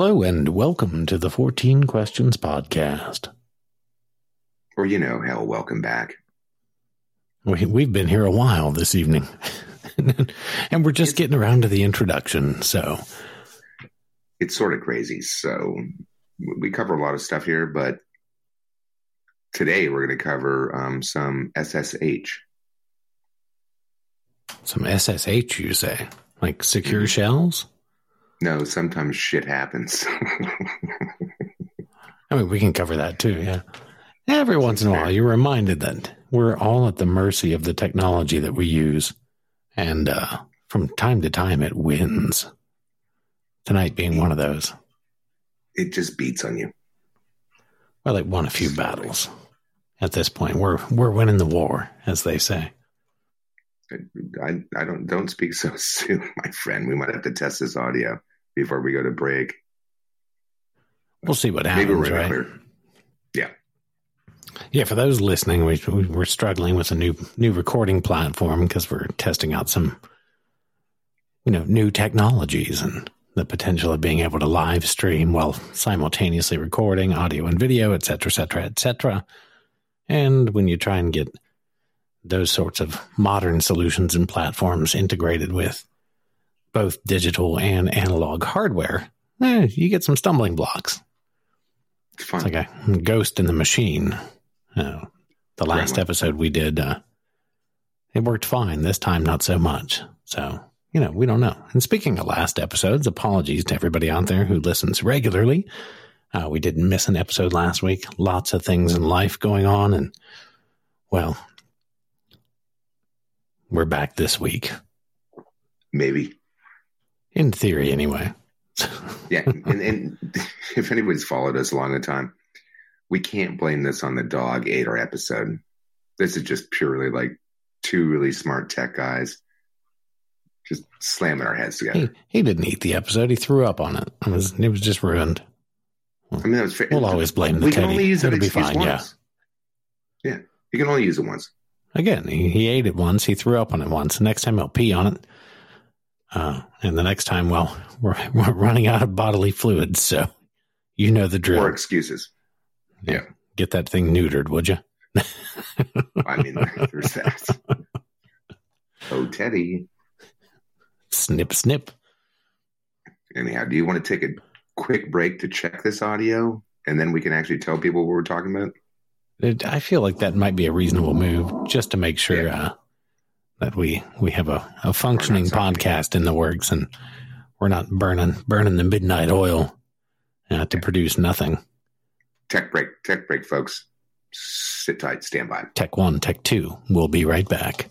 Hello and welcome to the 14 Questions Podcast. Or, you know, hell, welcome back. We, we've been here a while this evening, and we're just getting around to the introduction. So It's sort of crazy. So we cover a lot of stuff here, but today we're going to cover um, some SSH. some SSH, you say, like secure Mhm. shells? No, sometimes shit happens. I mean, we can cover that too. Yeah. Every once in a while, you're reminded that we're all at the mercy of the technology that we use, and uh, from time to time, it wins. Tonight being one of those. it just beats on you. Well, it won a few battles. At this point, we're we're winning the war, as they say. I, I don't don't speak so soon, my friend. We might have to test this audio before we go to break. We'll see what Maybe happens, we're right? clear. Yeah, for those listening, we, we we're struggling with a new new recording platform because we're testing out some, you know, new technologies and the potential of being able to live stream while simultaneously recording audio and video, et cetera, et cetera, et cetera. And when you try and get those sorts of modern solutions and platforms integrated with both digital and analog hardware, eh, you get some stumbling blocks. It's fun. It's like a ghost in the machine. Uh, the last episode we did, uh, it worked fine. This time, not so much. So, you know, we don't know. And speaking of last episodes, apologies to everybody out there who listens regularly. Uh, we didn't miss an episode last week. Lots of things in life going on. And, well, we're back this week. Maybe. In theory, anyway. Yeah. and, and if anybody's followed us a long time, we can't blame this on the dog ate our episode. This is just purely like two really smart tech guys just slamming our heads together. he didn't eat the episode. He threw up on it. It was, it was just ruined. I mean, that was fair. We'll always blame the we can teddy. only use It'll be excuse fine, once. Yeah. You can only use it once. Again, he, he ate it once. He threw up on it once. Next time he'll pee on it. Uh, and the next time, well, we're, we're running out of bodily fluids. So you know the drill. Or excuses. yeah. Get that thing neutered, would you? I mean, there's that. Oh, Teddy. snip, snip. Anyhow, do you want to take a quick break to check this audio? And then we can actually tell people what we're talking about? It, I feel like that might be a reasonable move just to make sure uh, that we, we have a, a functioning podcast in the works and we're not burning, burning the midnight oil uh, to produce nothing. Tech break, tech break, folks. Sit tight, stand by. Tech one, tech two. We'll be right back.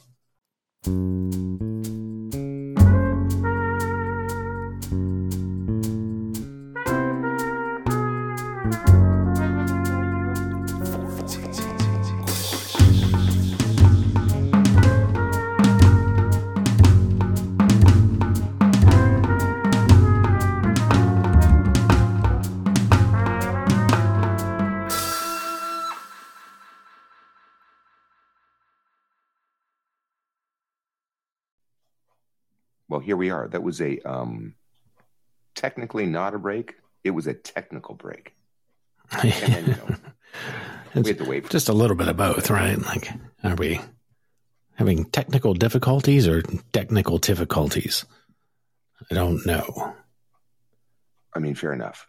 Well, here we are. That was a um, technically not a break. It was a technical break. And then, you know, we had to wait just a little bit of both, right? Like, are we having technical difficulties or technical difficulties? I don't know. I mean, fair enough.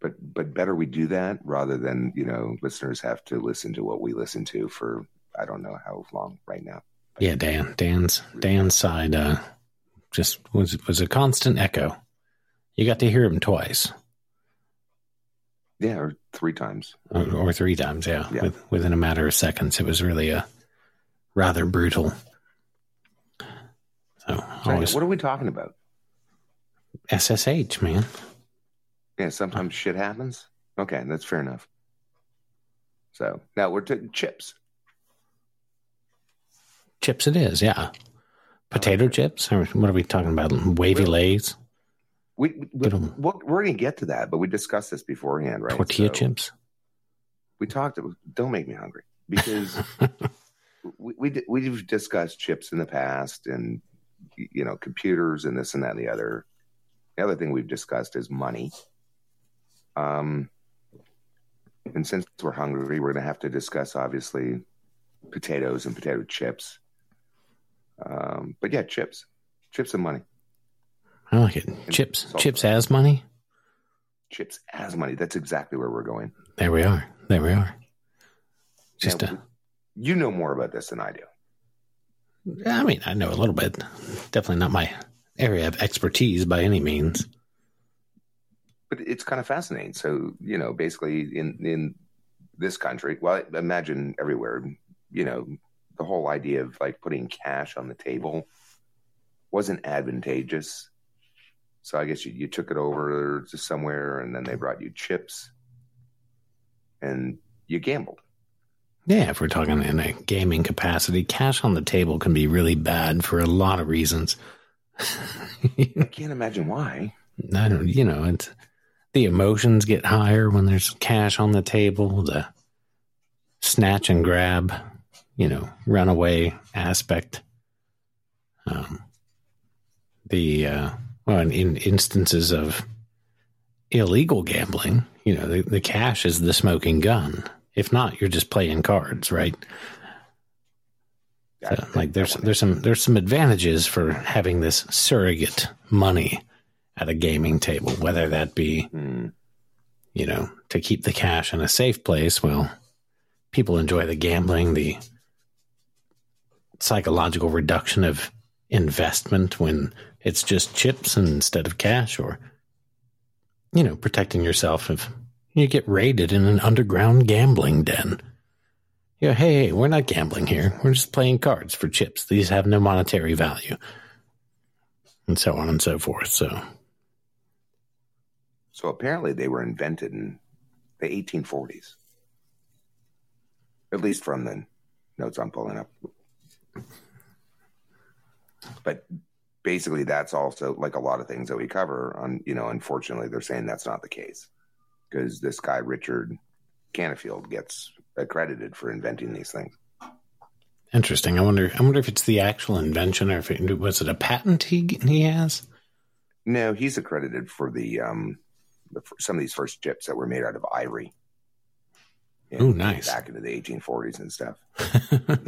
But but better we do that rather than, you know, listeners have to listen to what we listen to for I don't know how long right now. Yeah, Dan, Dan's Dan's side uh, just was was a constant echo. You got to hear him twice Yeah, or three times. or, or three times, yeah, Yeah. With, within a matter of seconds. It was really a rather brutal. So always what are we talking about? SSH, man. Yeah, sometimes shit happens. Okay, that's fair enough. So now we're to chips. Chips, it is, yeah. Potato chips, or what are we talking about? Wavy Well, lays, We, we, we're we're going to get to that, but we discussed this beforehand, right? tortilla So chips. We talked. Don't make me hungry because we, we we've discussed chips in the past, and you know computers and this and that and the other. The other thing we've discussed is money. Um, and since we're hungry, we're going to have to discuss obviously potatoes and potato chips. Um, but yeah, chips, chips and money. I like it. Chips, chips as money. Chips as money. That's exactly where we're going. There we are. There we are. Just Now, you know more about this than I do. I mean, I know a little bit. Definitely not my area of expertise by any means. but it's kind of fascinating. So you know, basically in in this country, well, imagine everywhere. You know, the whole idea of like putting cash on the table wasn't advantageous. So I guess you, you took it over to somewhere, and then they brought you chips, and you gambled. Yeah, if we're talking in a gaming capacity, cash on the table can be really bad for a lot of reasons. I can't imagine why. I don't, you know, it's the emotions get higher when there's cash on the table, the snatch and grab, you know, runaway aspect. Um, the, uh, well, in, in instances of illegal gambling, you know, the, the cash is the smoking gun. If not, you're just playing cards, right? So, like there's there's some there's some advantages for having this surrogate money at a gaming table, whether that be Hmm. you know to keep the cash in a safe place. Well, people enjoy the gambling, the psychological reduction of investment when it's just chips instead of cash, or you know protecting yourself if you get raided in an underground gambling den. Yeah, hey, hey, we're not gambling here. We're just playing cards for chips. These have no monetary value. And so on and so forth. So, So apparently they were invented in the 1840s, at least from the notes I'm pulling up. But basically, that's also like a lot of things that we cover. On you know, unfortunately, they're saying that's not the case because this guy Richard Canfield gets accredited for inventing these things. interesting. I wonder I wonder if it's the actual invention or if it was it a patent he he has? No, he's accredited for the um the, for some of these first chips that were made out of ivory. Ooh, nice. Back into the 1840s and stuff.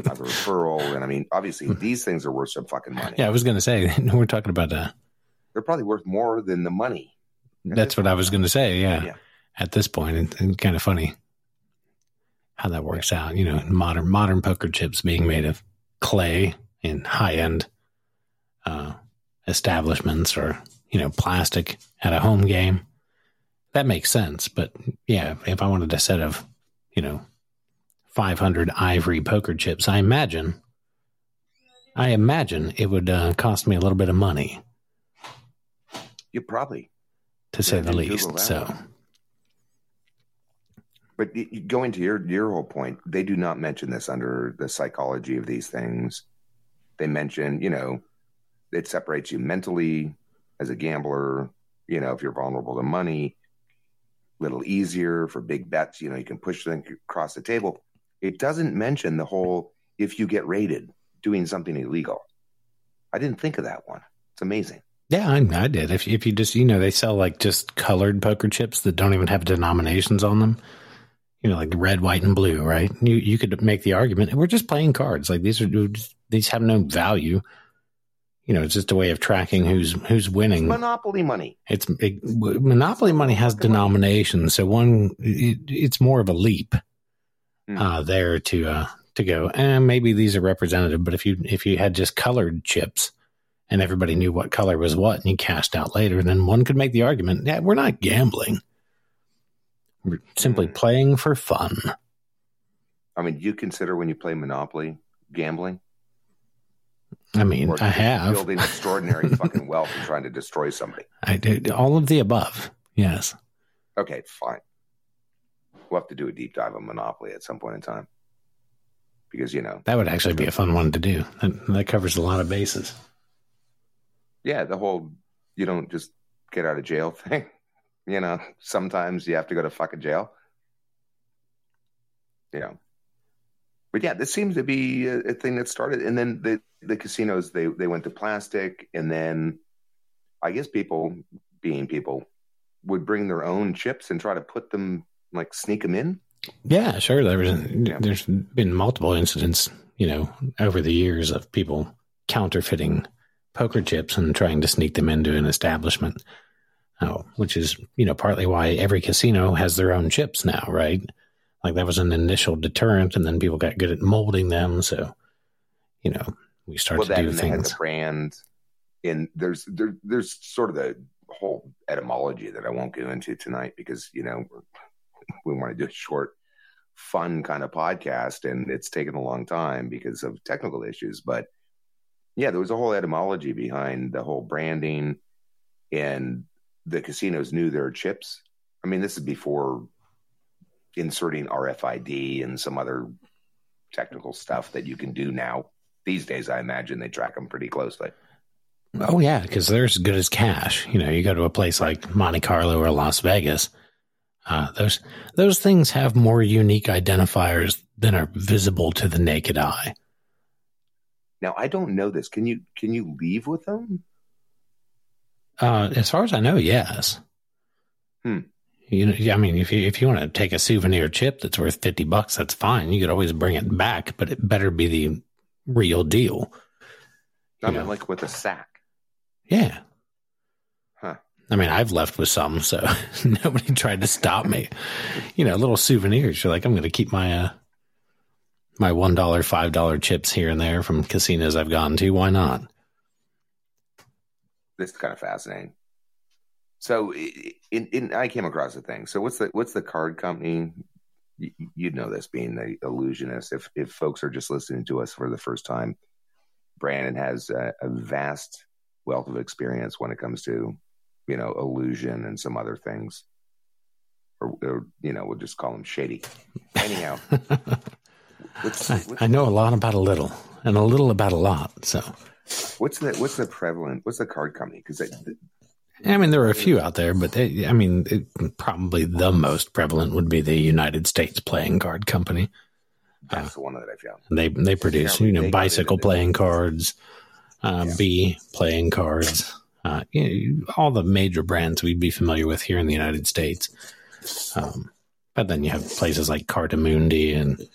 Mother of pearl, and I mean, obviously, these things are worth some fucking money. yeah, I was going to say we're talking about that. They're probably worth more than the money. that's what I was going to say, yeah. Yeah. At this point and, kind of funny how that works out, you know, modern modern poker chips being made of clay in high-end uh establishments or, you know, plastic at a home game. That makes sense, but yeah, if I wanted a set of, you know, 500 ivory poker chips, I imagine I imagine it would uh, cost me a little bit of money You probably. to say the least. So, one. But going to your your whole point, they do not mention this under the psychology of these things. They mention, you know, it separates you mentally as a gambler. You know, if you're vulnerable to money, little easier for big bets. You know, you can push them across the table. It doesn't mention the whole if you get raided doing something illegal. I didn't think of that one. It's amazing. Yeah, I, I did. If if you just you know they sell like just colored poker chips that don't even have denominations on them, you know, like red, white, and blue, right? You you could make the argument we're just playing cards. Like these are these have no value. You know, it's just a way of tracking who's who's winning. Monopoly money. It's it, monopoly money has denominations, so one it, it's more of a leap Hmm. uh, there to uh, to go. And maybe these are representative, but if you if you had just colored chips and everybody knew what color was what, and you cashed out later, then one could make the argument: yeah, we're not gambling. We're simply Hmm. playing for fun. I mean, do you consider when you play Monopoly gambling? I mean, I have building extraordinary fucking wealth and trying to destroy somebody. I did all of the above. Yes. Okay, fine. We'll have to do a deep dive on Monopoly at some point in time. Because, you know, That would actually be a fun one to do. That, that covers a lot of bases. yeah, the whole you don't just get out of jail thing. You know, sometimes you have to go to fucking jail. You know. But yeah, this seems to be a, a thing that started and then the the casinos they they went to plastic and then I guess people being people would bring their own chips and try to put them like sneak them in? Yeah, sure. There was, yeah. There's been multiple incidents, you know, over the years of people counterfeiting poker chips and trying to sneak them into an establishment. Oh, which is, you know, partly why every casino has their own chips now, right? Like that was an initial deterrent, and then people got good at molding them. So, you know, we start well, to do things. Brand, and there's there, there's sort of the whole etymology that I won't go into tonight because you know we want to do a short, fun kind of podcast, and it's taken a long time because of technical issues. But yeah, there was a whole etymology behind the whole branding, and the casinos knew their chips. I mean, this is before inserting RFID and some other technical stuff that you can do now. These days, I imagine they track them pretty closely. Oh yeah, because they're as good as cash. You know, you go to a place like Monte Carlo or Las Vegas. Uh, those those things have more unique identifiers than are visible to the naked eye. Now, I don't know this. Can you can you leave with them? Uh, as far as I know, yes. Hmm. You know, I mean, if you if you want to take a souvenir chip that's worth fifty bucks, that's fine. You could always bring it back, but it better be the real deal. I mean, know? like with a sack. Yeah. Huh. I mean, I've left with some, so nobody tried to stop me. You know, little souvenirs. You're like, I'm going to keep my uh, my one dollar, five dollar chips here and there from casinos I've gone to. Why not? This is kind of fascinating. So, in, in I came across a thing. So, what's the what's the card company? You'd know this, being the illusionist. If if folks are just listening to us for the first time, Brandon has a, a vast wealth of experience when it comes to, you know, illusion and some other things. Or, or you know, we'll just call them shady. Anyhow, what's, what's, I, know a lot about a little, and a little about a lot. So, what's the what's the prevalent? What's the card company? Because I mean, there are a few out there, but they, I mean, it, probably the most prevalent would be the United States Playing Card Company. That's uh, the one that I found. They they produce, you know, bicycle playing cards, uh, yeah. Bee playing cards, uh, you know, all the major brands we'd be familiar with here in the United States. Um, but then you have places like Cartamundi and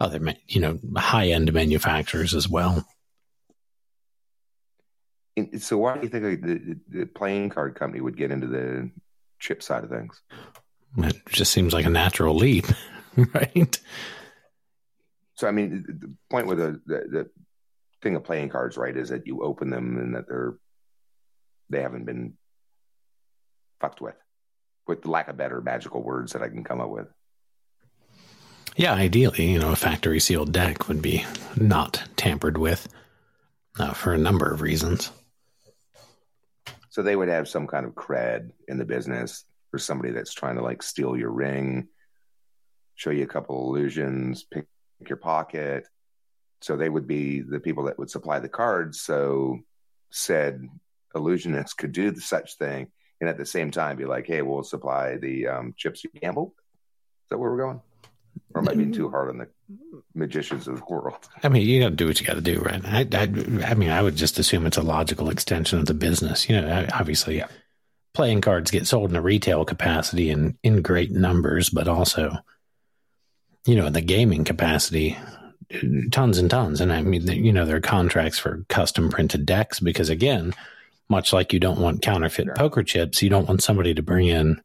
other, you know, high end manufacturers as well. So why do you think the, the playing card company would get into the chip side of things? It just seems like a natural leap, right? So I mean, the point with the, the, the thing of playing cards, right, is that you open them and that they're they haven't been fucked with, with lack of better magical words that I can come up with. Yeah, ideally, you know, a factory sealed deck would be not tampered with uh, for a number of reasons. So they would have some kind of cred in the business for somebody that's trying to like steal your ring, show you a couple illusions, pick your pocket, so they would be the people that would supply the cards. So said illusionists could do such thing, and at the same time be like, "Hey, we'll supply the um, chips you gamble." Is that where we're going? Or am I being too hard on the magicians of the world? I mean, you got to do what you got to do, right? I, I, I, mean, I would just assume it's a logical extension of the business. You know, obviously, yeah. playing cards get sold in a retail capacity and in great numbers, but also, you know, in the gaming capacity, tons and tons. And I mean, you know, there are contracts for custom printed decks because, again, much like you don't want counterfeit poker chips, you don't want somebody to bring in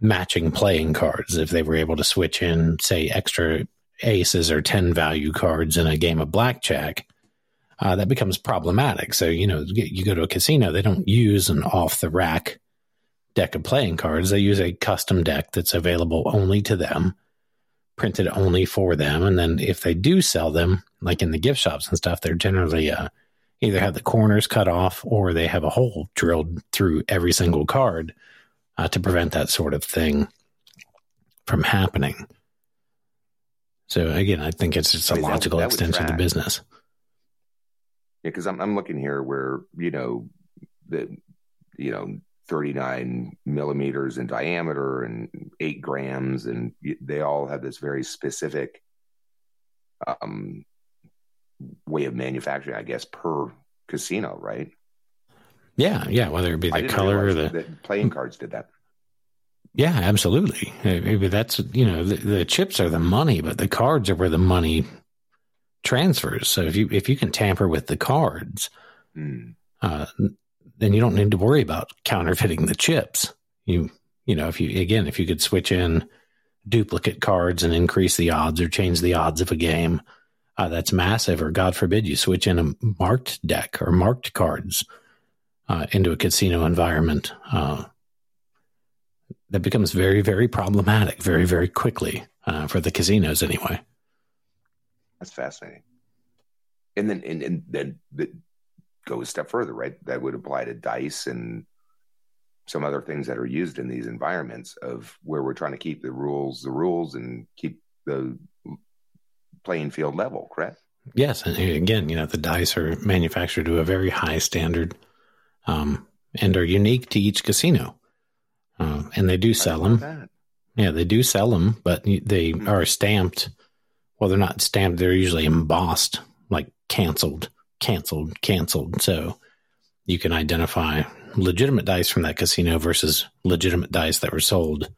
matching playing cards. If they were able to switch in, say, extra aces or 10 value cards in a game of blackjack, uh, that becomes problematic. So, you know, you go to a casino, they don't use an off the rack deck of playing cards. They use a custom deck that's available only to them printed only for them. And then if they do sell them, like in the gift shops and stuff, they're generally uh, either have the corners cut off or they have a hole drilled through every single card uh, to prevent that sort of thing from happening. So again, I think it's just a logical that, that extension of the business. Yeah, because I'm I'm looking here where you know the you know 39 millimeters in diameter and eight grams, and they all have this very specific um, way of manufacturing, I guess, per casino, right? Yeah, yeah. Whether it be the color or the playing cards did that. Yeah, absolutely. That's you know the, the, chips are the money, but the cards are where the money transfers. So if you if you can tamper with the cards, mm. uh, then you don't need to worry about counterfeiting the chips. You you know if you again if you could switch in duplicate cards and increase the odds or change the odds of a game, uh, that's massive. Or God forbid you switch in a marked deck or marked cards uh, into a casino environment. Uh, that becomes very, very problematic very, very quickly uh, for the casinos, anyway. That's fascinating. And then, and, and then the, go a step further, right? That would apply to dice and some other things that are used in these environments of where we're trying to keep the rules the rules and keep the playing field level, correct? Yes, and again, you know, the dice are manufactured to a very high standard um, and are unique to each casino. Uh, and they do sell them. That. Yeah, they do sell them, but they mm-hmm. are stamped. Well, they're not stamped. They're usually embossed, like canceled, canceled, canceled. So you can identify legitimate dice from that casino versus legitimate dice that were sold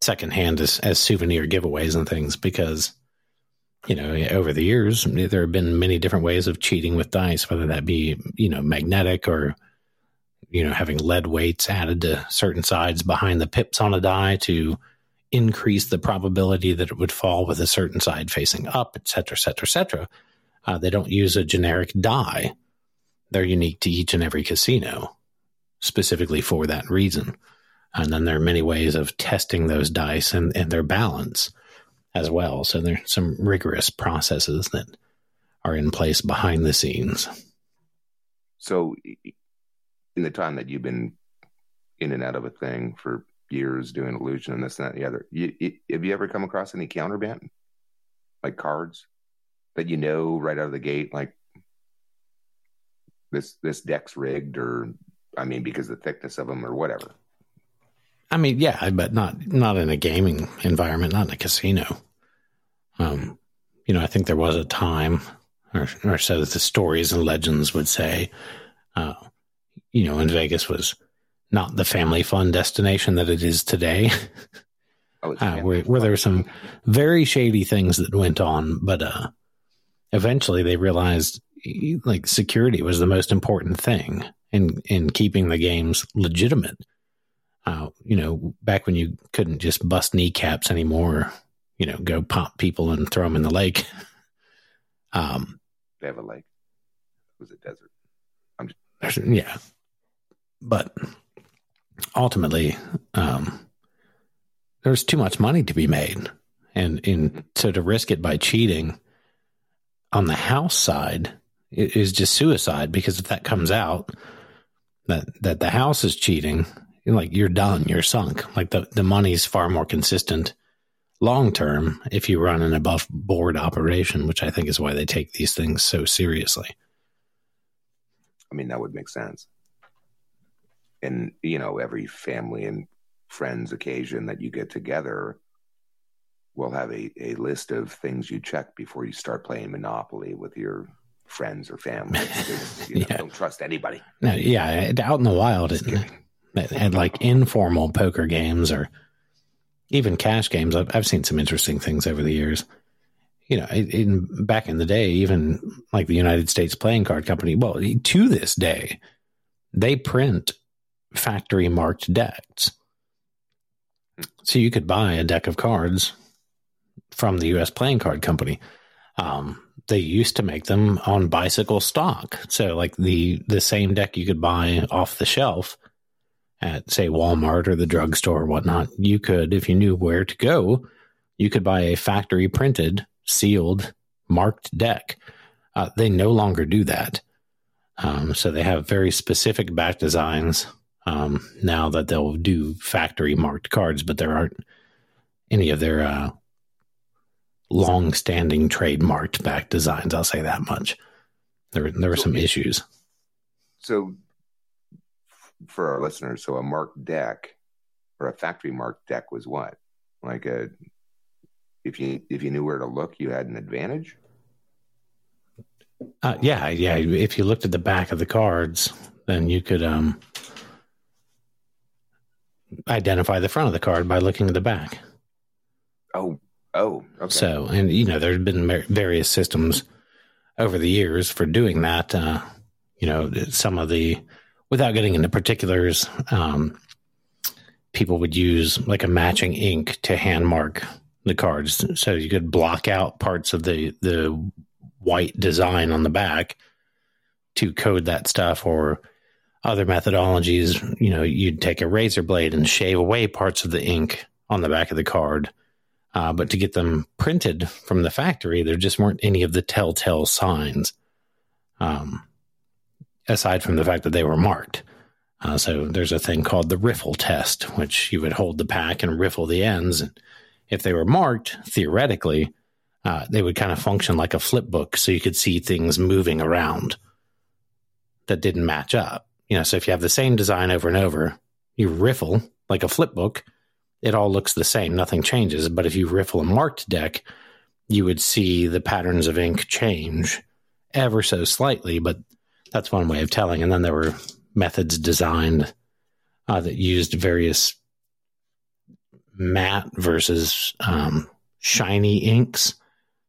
secondhand as, as souvenir giveaways and things because you know over the years there have been many different ways of cheating with dice whether that be you know magnetic or you know, having lead weights added to certain sides behind the pips on a die to increase the probability that it would fall with a certain side facing up, et cetera, et cetera, et cetera. Uh, they don't use a generic die. They're unique to each and every casino, specifically for that reason. And then there are many ways of testing those dice and, and their balance as well. So there's some rigorous processes that are in place behind the scenes. So in the time that you've been in and out of a thing for years doing illusion and this and that and the other, you, you, have you ever come across any counterban, like cards that you know right out of the gate, like this this deck's rigged, or I mean, because the thickness of them, or whatever. I mean, yeah, but not not in a gaming environment, not in a casino. Um, you know, I think there was a time, or, or so the stories and legends would say, uh, you know, in Vegas was not the family fun destination that it is today. Oh, uh, where, where there were some very shady things that went on, but uh, eventually they realized like security was the most important thing in in keeping the games legitimate. Uh, you know, back when you couldn't just bust kneecaps anymore, you know, go pop people and throw them in the lake. um, they have a lake. It was a desert. I'm just, yeah, but ultimately, um, there's too much money to be made, and so to risk it by cheating on the house side is just suicide because if that comes out that that the house is cheating, like you're done, you're sunk. Like the the money's far more consistent long term if you run an above board operation, which I think is why they take these things so seriously. I mean, that would make sense and you know every family and friends occasion that you get together will have a, a list of things you check before you start playing monopoly with your friends or family. You know, yeah. don't trust anybody. No, yeah out in the wild and, it had like informal poker games or even cash games. I've, I've seen some interesting things over the years. You know, in back in the day, even like the United States Playing Card Company, well, to this day, they print factory marked decks. So you could buy a deck of cards from the U.S. Playing Card Company. Um, they used to make them on bicycle stock. So like the the same deck you could buy off the shelf at say Walmart or the drugstore or whatnot. You could, if you knew where to go, you could buy a factory printed, sealed, marked deck. Uh, they no longer do that. Um, so they have very specific back designs um, now that they'll do factory marked cards, but there aren't any of their uh, long standing trademarked back designs. I'll say that much. There, there were so, some issues. So, for our listeners, so a marked deck or a factory marked deck was what? Like a if you if you knew where to look, you had an advantage. Uh, yeah, yeah. If you looked at the back of the cards, then you could um, identify the front of the card by looking at the back. Oh, oh, okay. So, and you know, there's been various systems over the years for doing that. Uh, you know, some of the, without getting into particulars, um, people would use like a matching ink to hand mark the cards, so you could block out parts of the the white design on the back to code that stuff, or other methodologies. You know, you'd take a razor blade and shave away parts of the ink on the back of the card. Uh, but to get them printed from the factory, there just weren't any of the telltale signs, um, aside from the fact that they were marked. Uh, so there's a thing called the riffle test, which you would hold the pack and riffle the ends. And if they were marked, theoretically, uh, they would kind of function like a flip book, so you could see things moving around that didn't match up. You know, so if you have the same design over and over, you riffle like a flip book, it all looks the same, nothing changes. But if you riffle a marked deck, you would see the patterns of ink change ever so slightly, but that's one way of telling. And then there were methods designed uh, that used various matte versus um, shiny inks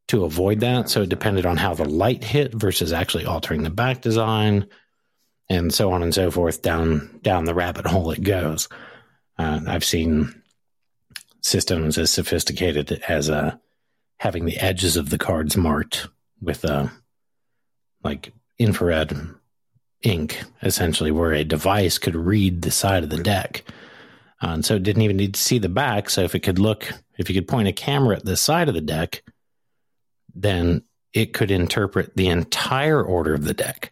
to avoid that. So it depended on how the light hit versus actually altering the back design, and so on and so forth. Down down the rabbit hole it goes. Uh, I've seen systems as sophisticated as uh, having the edges of the cards marked with a uh, like infrared ink, essentially, where a device could read the side of the deck. Uh, and so it didn't even need to see the back. So if it could look, if you could point a camera at the side of the deck, then it could interpret the entire order of the deck,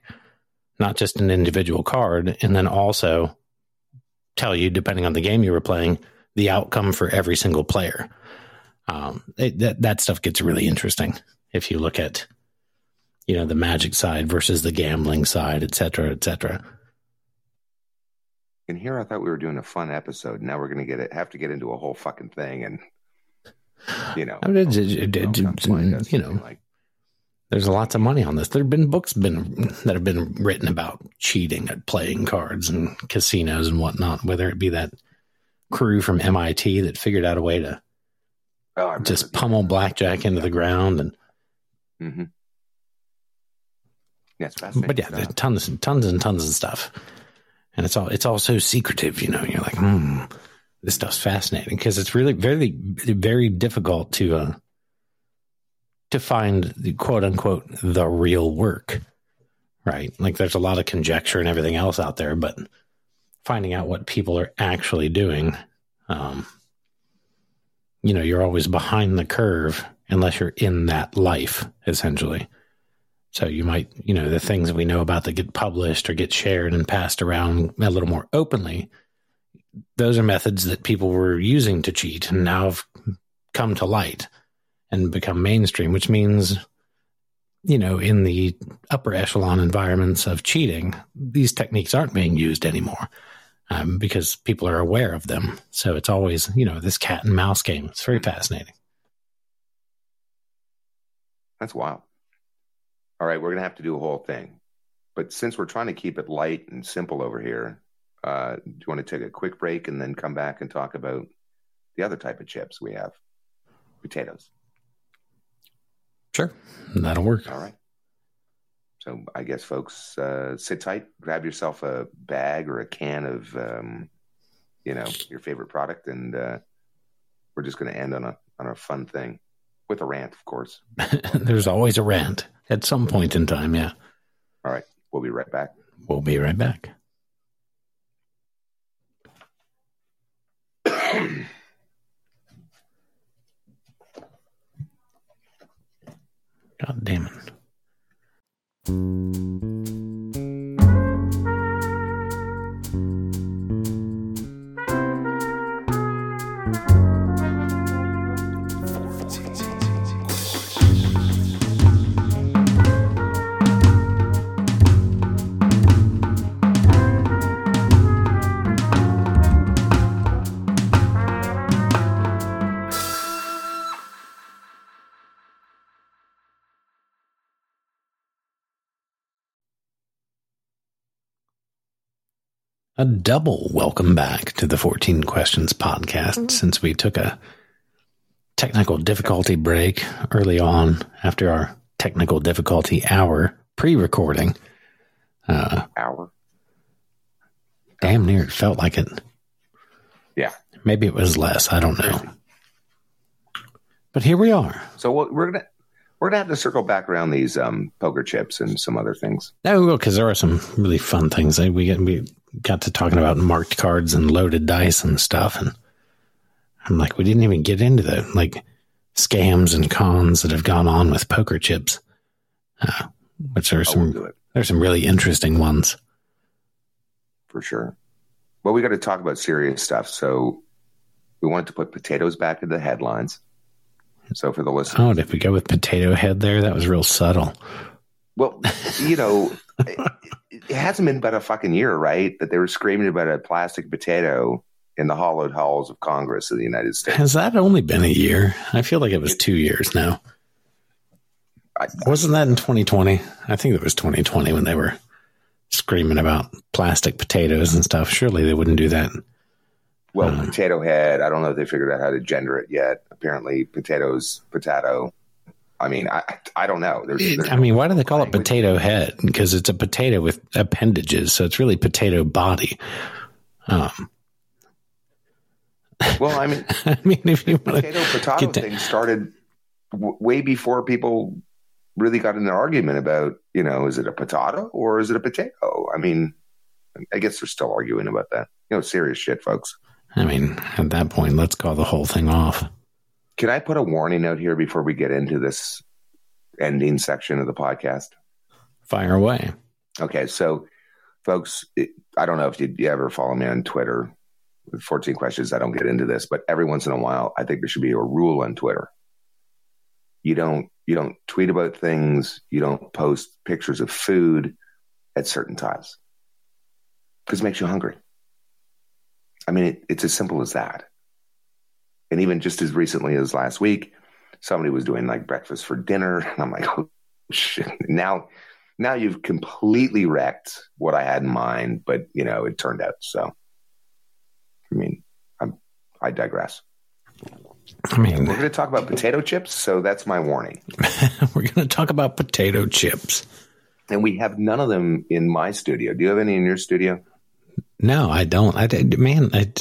not just an individual card, and then also tell you, depending on the game you were playing, the outcome for every single player. Um, it, that that stuff gets really interesting if you look at you know the magic side versus the gambling side, et cetera, et cetera. And here I thought we were doing a fun episode. Now we're going to get it, have to get into a whole fucking thing, and you know, I mean, you know, like, there's lots of money on this. There have been books been that have been written about cheating at playing cards and casinos and whatnot. Whether it be that crew from MIT that figured out a way to oh, just pummel blackjack into the ground and. Mm-hmm. Yes, but yeah, there's tons and tons and tons of stuff, and it's all it's all so secretive. You know, you're like, hmm, this stuff's fascinating because it's really very very difficult to uh, to find the quote unquote the real work, right? Like, there's a lot of conjecture and everything else out there, but finding out what people are actually doing, um, you know, you're always behind the curve unless you're in that life, essentially. So you might, you know, the things we know about that get published or get shared and passed around a little more openly, those are methods that people were using to cheat and now have come to light and become mainstream, which means, you know, in the upper echelon environments of cheating, these techniques aren't being used anymore um, because people are aware of them. So it's always, you know, this cat and mouse game. It's very fascinating. That's wild all right, we're going to have to do a whole thing. But since we're trying to keep it light and simple over here, uh, do you want to take a quick break and then come back and talk about the other type of chips we have? Potatoes. Sure, that'll work. All right. So I guess, folks, uh, sit tight, grab yourself a bag or a can of, um, you know, your favorite product, and uh, we're just going to end on a on a fun thing with a rant, of course. There's always a rant at some point in time. Yeah. All right. We'll be right back. We'll be right back. God damn it. A double welcome back to the 14 Questions podcast mm-hmm. since we took a technical difficulty break early on after our technical difficulty hour pre recording. Uh, hour? Damn near it felt like it. Yeah. Maybe it was less. I don't know. But here we are. So we're gonna we're gonna have to circle back around these um, poker chips and some other things. No, will because there are some really fun things. We get we got to talking about marked cards and loaded dice and stuff, and I'm like, we didn't even get into the like scams and cons that have gone on with poker chips, uh, which are some there's some really interesting ones for sure. Well, we got to talk about serious stuff. So we wanted to put potatoes back in the headlines. So for the listeners, oh, did we go with potato head there? That was real subtle. Well, you know, it, it hasn't been but a fucking year, right? That they were screaming about a plastic potato in the hollowed halls of Congress of the United States. Has that only been a year? I feel like it was two years now. I, Wasn't that in 2020? I think it was 2020 when they were screaming about plastic potatoes and stuff. Surely they wouldn't do that. Well, uh, potato head. I don't know if they figured out how to gender it yet. Apparently, potatoes, potato. I mean, I I don't know. There's, there's I mean, why do they call it potato head? Because it's a potato with appendages, so it's really potato body. Um, well, I mean, I mean, if you potato potato thing started w- way before people really got in an argument about, you know, is it a potato or is it a potato? I mean, I guess they're still arguing about that. You know, serious shit, folks. I mean, at that point, let's call the whole thing off. Can I put a warning out here before we get into this ending section of the podcast? Fire away. Okay, so folks, I don't know if you, you ever follow me on Twitter with 14 questions. I don't get into this, but every once in a while, I think there should be a rule on Twitter. You don't you don't tweet about things, you don't post pictures of food at certain times because it makes you hungry. I mean, it, it's as simple as that. And even just as recently as last week, somebody was doing like breakfast for dinner, and I'm like, oh shit! Now, now you've completely wrecked what I had in mind. But you know, it turned out so. I mean, I'm, I digress. I mean, we're going to talk about potato chips, so that's my warning. we're going to talk about potato chips. And we have none of them in my studio. Do you have any in your studio? No, I don't. I man, I,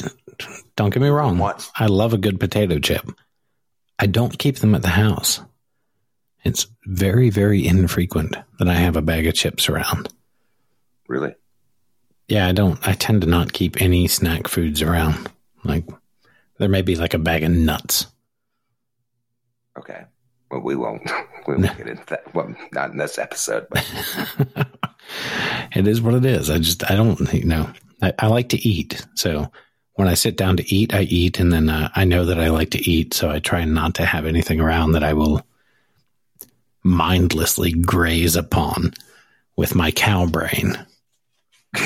don't get me wrong. What? I love a good potato chip. I don't keep them at the house. It's very, very infrequent that I have a bag of chips around. Really? Yeah, I don't. I tend to not keep any snack foods around. Like there may be like a bag of nuts. Okay. Well, we won't. We won't get into that. Well, not in this episode. But. it is what it is. I just I don't you know I, I, like to eat. So when I sit down to eat, I eat, and then uh, I know that I like to eat. So I try not to have anything around that I will mindlessly graze upon with my cow brain.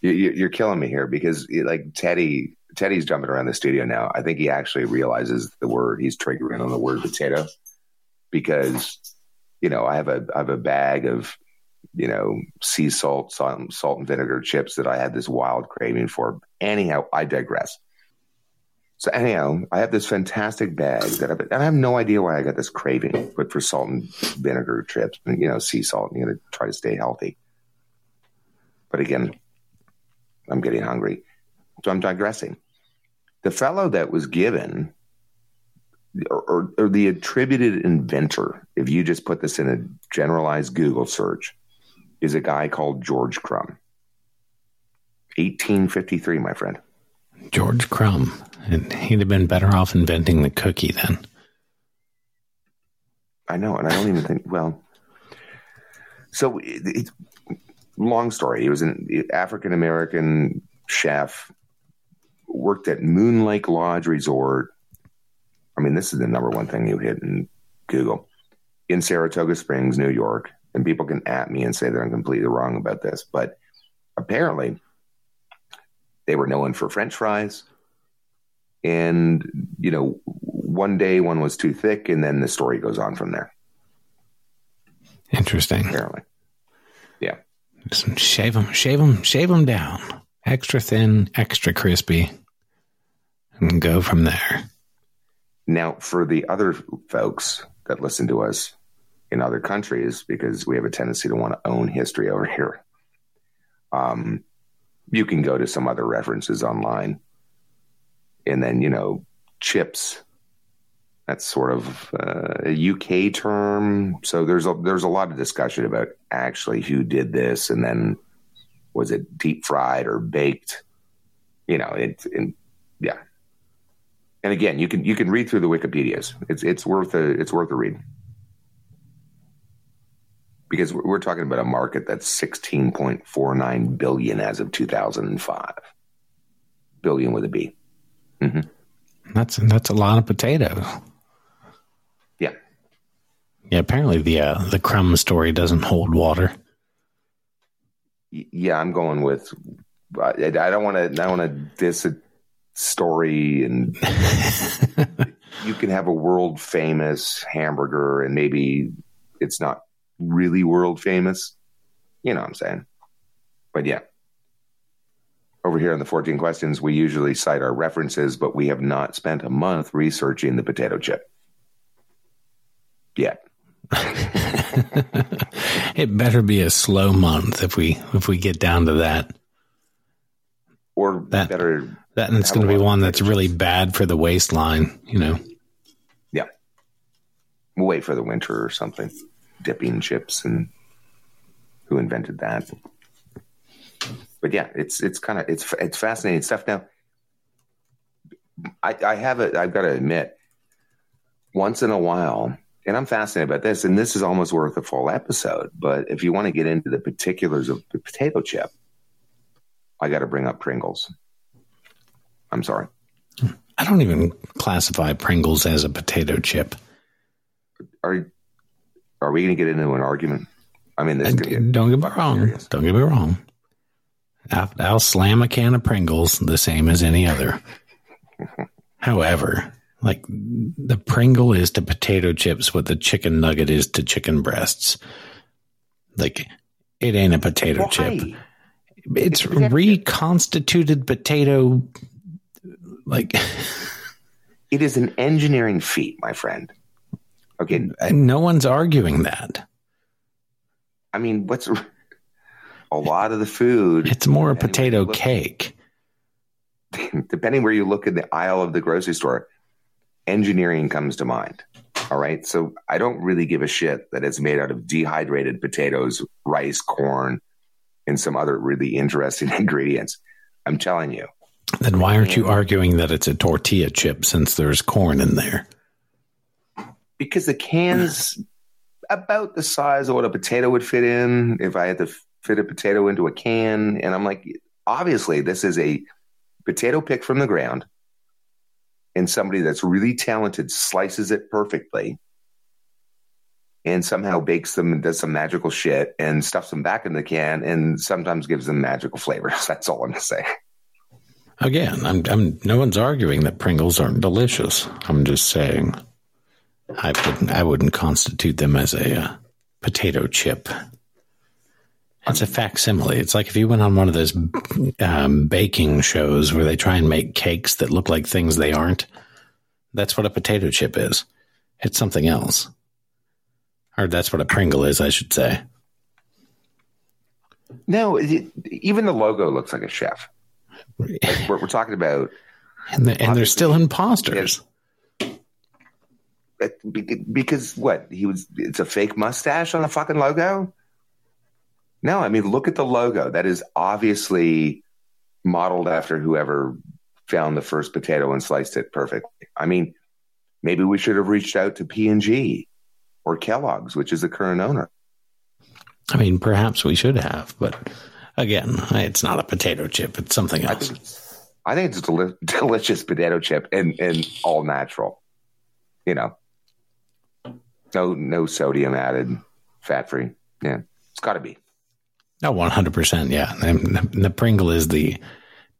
you, are killing me here because like Teddy, Teddy's jumping around the studio now. I think he actually realizes the word he's triggering on the word potato because you know I have a I have a bag of you know sea salt, salt, salt and vinegar chips that I had this wild craving for. Anyhow, I digress. So anyhow, I have this fantastic bag that I, and I have no idea why I got this craving, but for salt and vinegar chips, and you know, sea salt, and you got to try to stay healthy. But again, I'm getting hungry. So I'm digressing. The fellow that was given, or, or, or, the attributed inventor, if you just put this in a generalized Google search, is a guy called George Crum. 1853, my friend. George Crum. And he'd have been better off inventing the cookie then. I know. And I don't even think, well, so it's it, long story. He was an African American chef, worked at Moon Lake Lodge Resort. I mean, this is the number one thing you hit in Google in Saratoga Springs, New York. And people can at me and say that I'm completely wrong about this, but apparently they were known for French fries. And, you know, one day one was too thick, and then the story goes on from there. Interesting. Apparently. Yeah. Just shave them, shave them, shave them down. Extra thin, extra crispy, and go from there. Now, for the other folks that listen to us in other countries, because we have a tendency to want to own history over here, um, you can go to some other references online. And then, you know, chips. That's sort of uh, a UK term. So there's a there's a lot of discussion about actually who did this, and then was it deep fried or baked? You know, it, it yeah. And again, you can you can read through the Wikipedia's. It's it's worth a it's worth a read because we're talking about a market that's 16.49 billion as of 2005 billion with a b. Mm-hmm. that's that's a lot of potatoes yeah. Yeah apparently the uh, the Crum story doesn't hold water. Yeah i'm going with i don't want to i don't want to diss a story and you can have a world famous hamburger and maybe it's not really world famous. You know what I'm saying? But yeah. Over here on the 14 questions, we usually cite our references, but we have not spent a month researching the potato chip yet. it better be a slow month if we if we get down to that. Or that, better that and it's going to be one that's really bad for the waistline, you know. Yeah. We'll wait for the winter or something dipping chips and who invented that. But yeah, it's it's kind of it's it's fascinating stuff. Now, I, I have it. I've got to admit, once in a while, and I'm fascinated about this, and this is almost worth a full episode. But if you want to get into the particulars of the potato chip, I got to bring up Pringles. I'm sorry. I don't even classify Pringles as a potato chip. Are are we going to get into an argument? I mean, this get don't get me wrong. Serious. Don't get me wrong. I'll, I'll slam a can of Pringles the same as any other. However, like the Pringle is to potato chips what the chicken nugget is to chicken breasts. Like it ain't a potato Why? chip. It's, it's reconstituted potato. Like it is an engineering feat, my friend. Okay. No one's arguing that. I mean, what's a lot of the food? It's more a potato cake. Depending where you look in the aisle of the grocery store, engineering comes to mind. All right. So I don't really give a shit that it's made out of dehydrated potatoes, rice, corn, and some other really interesting ingredients. I'm telling you. Then why aren't you arguing that it's a tortilla chip since there's corn in there? Because the can's about the size of what a potato would fit in if I had to fit a potato into a can. And I'm like, obviously, this is a potato picked from the ground, and somebody that's really talented slices it perfectly and somehow bakes them and does some magical shit and stuffs them back in the can and sometimes gives them magical flavors. That's all I'm going to say. Again, I'm, I'm, no one's arguing that Pringles aren't delicious. I'm just saying I wouldn't. I wouldn't constitute them as a uh, potato chip. It's a facsimile. It's like if you went on one of those um, baking shows where they try and make cakes that look like things they aren't. That's what a potato chip is. It's something else. Or that's what a Pringle is, I should say. No, even the logo looks like a chef. Like we're, we're, talking about. And, the, and they're still imposters because what? He was it's a fake mustache on the fucking logo? No i mean look at the logo. That is obviously modeled after whoever found the first potato and sliced it perfectly. I mean maybe we should have reached out to p&g or kellogg's which is the current owner. I mean perhaps we should have but again it's not a potato chip it's something else. i think it's, I think it's a deli- delicious potato chip and, and all natural you know no, no sodium added, fat free. Yeah, it's got to be. No, one hundred percent. Yeah, and the Pringle is the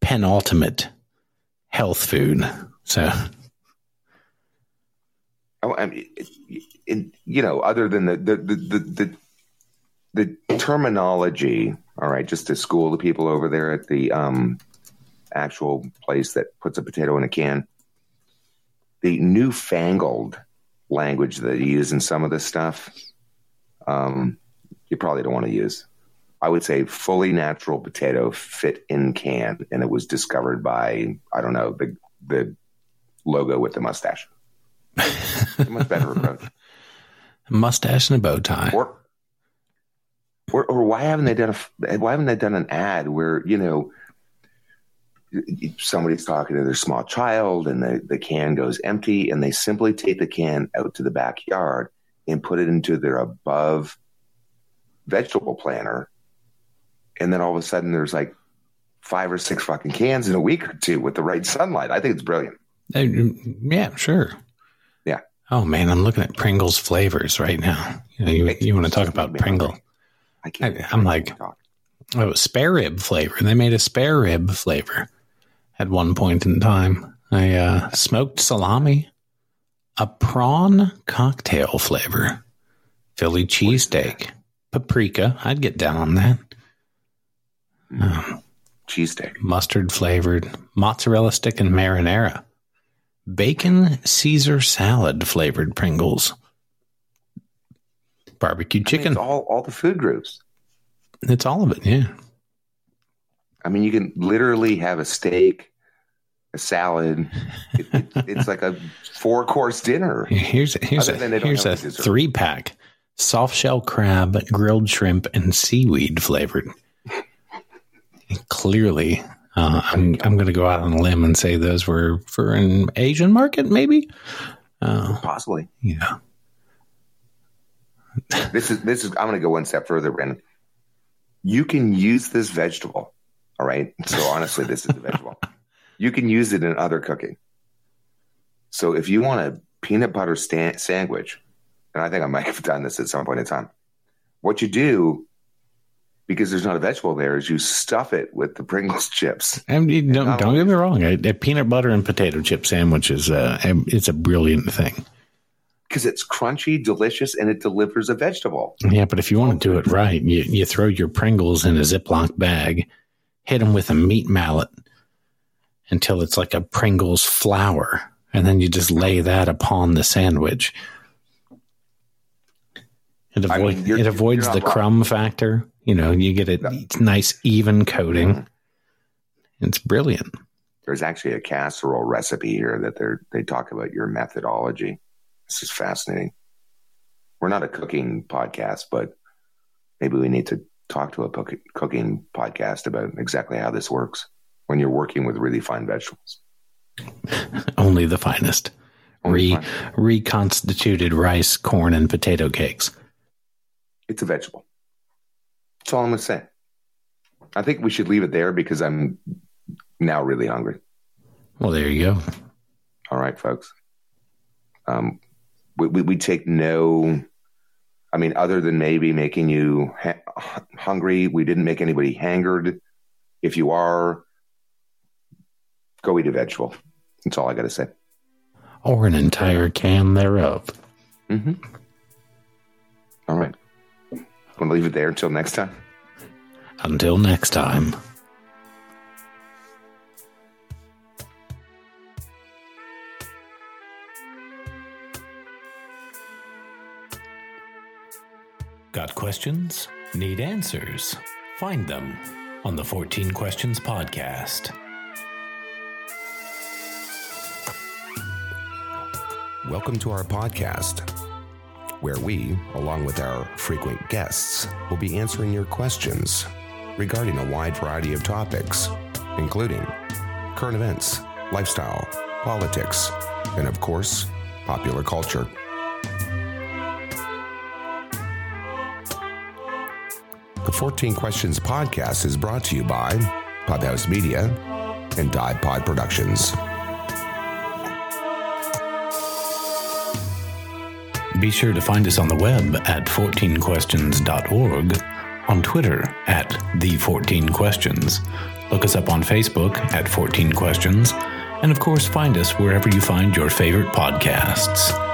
penultimate health food. So, oh, I mean, it, you know, other than the the the the, the terminology, all right, just to school the people over there at the um, actual place that puts a potato in a can, the newfangled language that you use in some of this stuff, um, you probably don't want to use. I would say fully natural potato fit in can, and it was discovered by I don't know the the logo with the mustache. much better approach. Mustache and a bow tie. Or, or, or why haven't they done a why haven't they done an ad where you know somebody's talking to their small child and the, the can goes empty and they simply take the can out to the backyard and put it into their above vegetable planter and then all of a sudden there's like five or six fucking cans in a week or two with the right sunlight i think it's brilliant Uh, yeah, sure. Yeah. Oh man, I'm looking at Pringles flavors right now. You know, you, you want to talk about Pringle? i can't I- I'm like- Oh, spare rib flavor. They made a spare rib flavor at one point in time. A uh, smoked salami, a prawn cocktail flavor, Philly cheesesteak, paprika. I'd get down on that. Um, cheesesteak mustard flavored, mozzarella stick and marinara, bacon Caesar salad flavored Pringles, barbecue I mean, chicken. it's all all the food groups it's all of it, yeah. I mean, you can literally have a steak, a salad. It, it, it's like a four course dinner. Here's here's Other a than they don't here's a three pack: soft shell crab, grilled shrimp, and seaweed flavored. Clearly, uh, I'm I'm going to go out on a limb and say those were for an Asian market, maybe. Uh, Possibly. yeah, This is this is. I'm going to go one step further, Brandon. You can use this vegetable. All right. So honestly, this is a vegetable. You can use it in other cooking. So if you want a peanut butter sta- sandwich, and I think I might have done this at some point in time, what you do, because there's not a vegetable there, is you stuff it with the Pringles chips. and don't don't get me wrong. A, a peanut butter and potato chip sandwich is uh, it's a brilliant thing. because it's crunchy, delicious, and it delivers a vegetable. Yeah, but if you want to do it right, you, you throw your Pringles in a Ziploc bag, hit them with a meat mallet until it's like a Pringles flour, and then you just lay that upon the sandwich. It, I mean, you're- it avoids the wrong. crumb factor. You know, you get a nice even coating. Mhm. It's brilliant. There's actually a casserole recipe here that they they talk about your methodology. This is fascinating. We're not a cooking podcast, but maybe we need to talk to a cooking podcast about exactly how this works when you're working with really fine vegetables. Only the finest. Only Re, fine. reconstituted rice, corn, and potato cakes. It's a vegetable. That's all I'm going to say. I think we should leave it there because I'm now really hungry. Well, there you go. All right, folks. Um, we, we, we take no, I mean, other than maybe making you ha- hungry, we didn't make anybody hangered. If you are, go eat a vegetable. That's all I got to say. Or an entire can thereof. Mm-hmm. All right. Want to leave it there until next time? Until next time. Got questions? Need answers? Find them on the 14 Questions Podcast. Welcome to our podcast, where we, along with our frequent guests, will be answering your questions regarding a wide variety of topics, including current events, lifestyle, politics, and of course, popular culture. The 14 Questions podcast is brought to you by Podhouse Media and Dive Pod Productions. Be sure to find us on the web at 14questions.org, on Twitter at The14Questions. Look us up on Facebook at 14 Questions, and of course, find us wherever you find your favorite podcasts.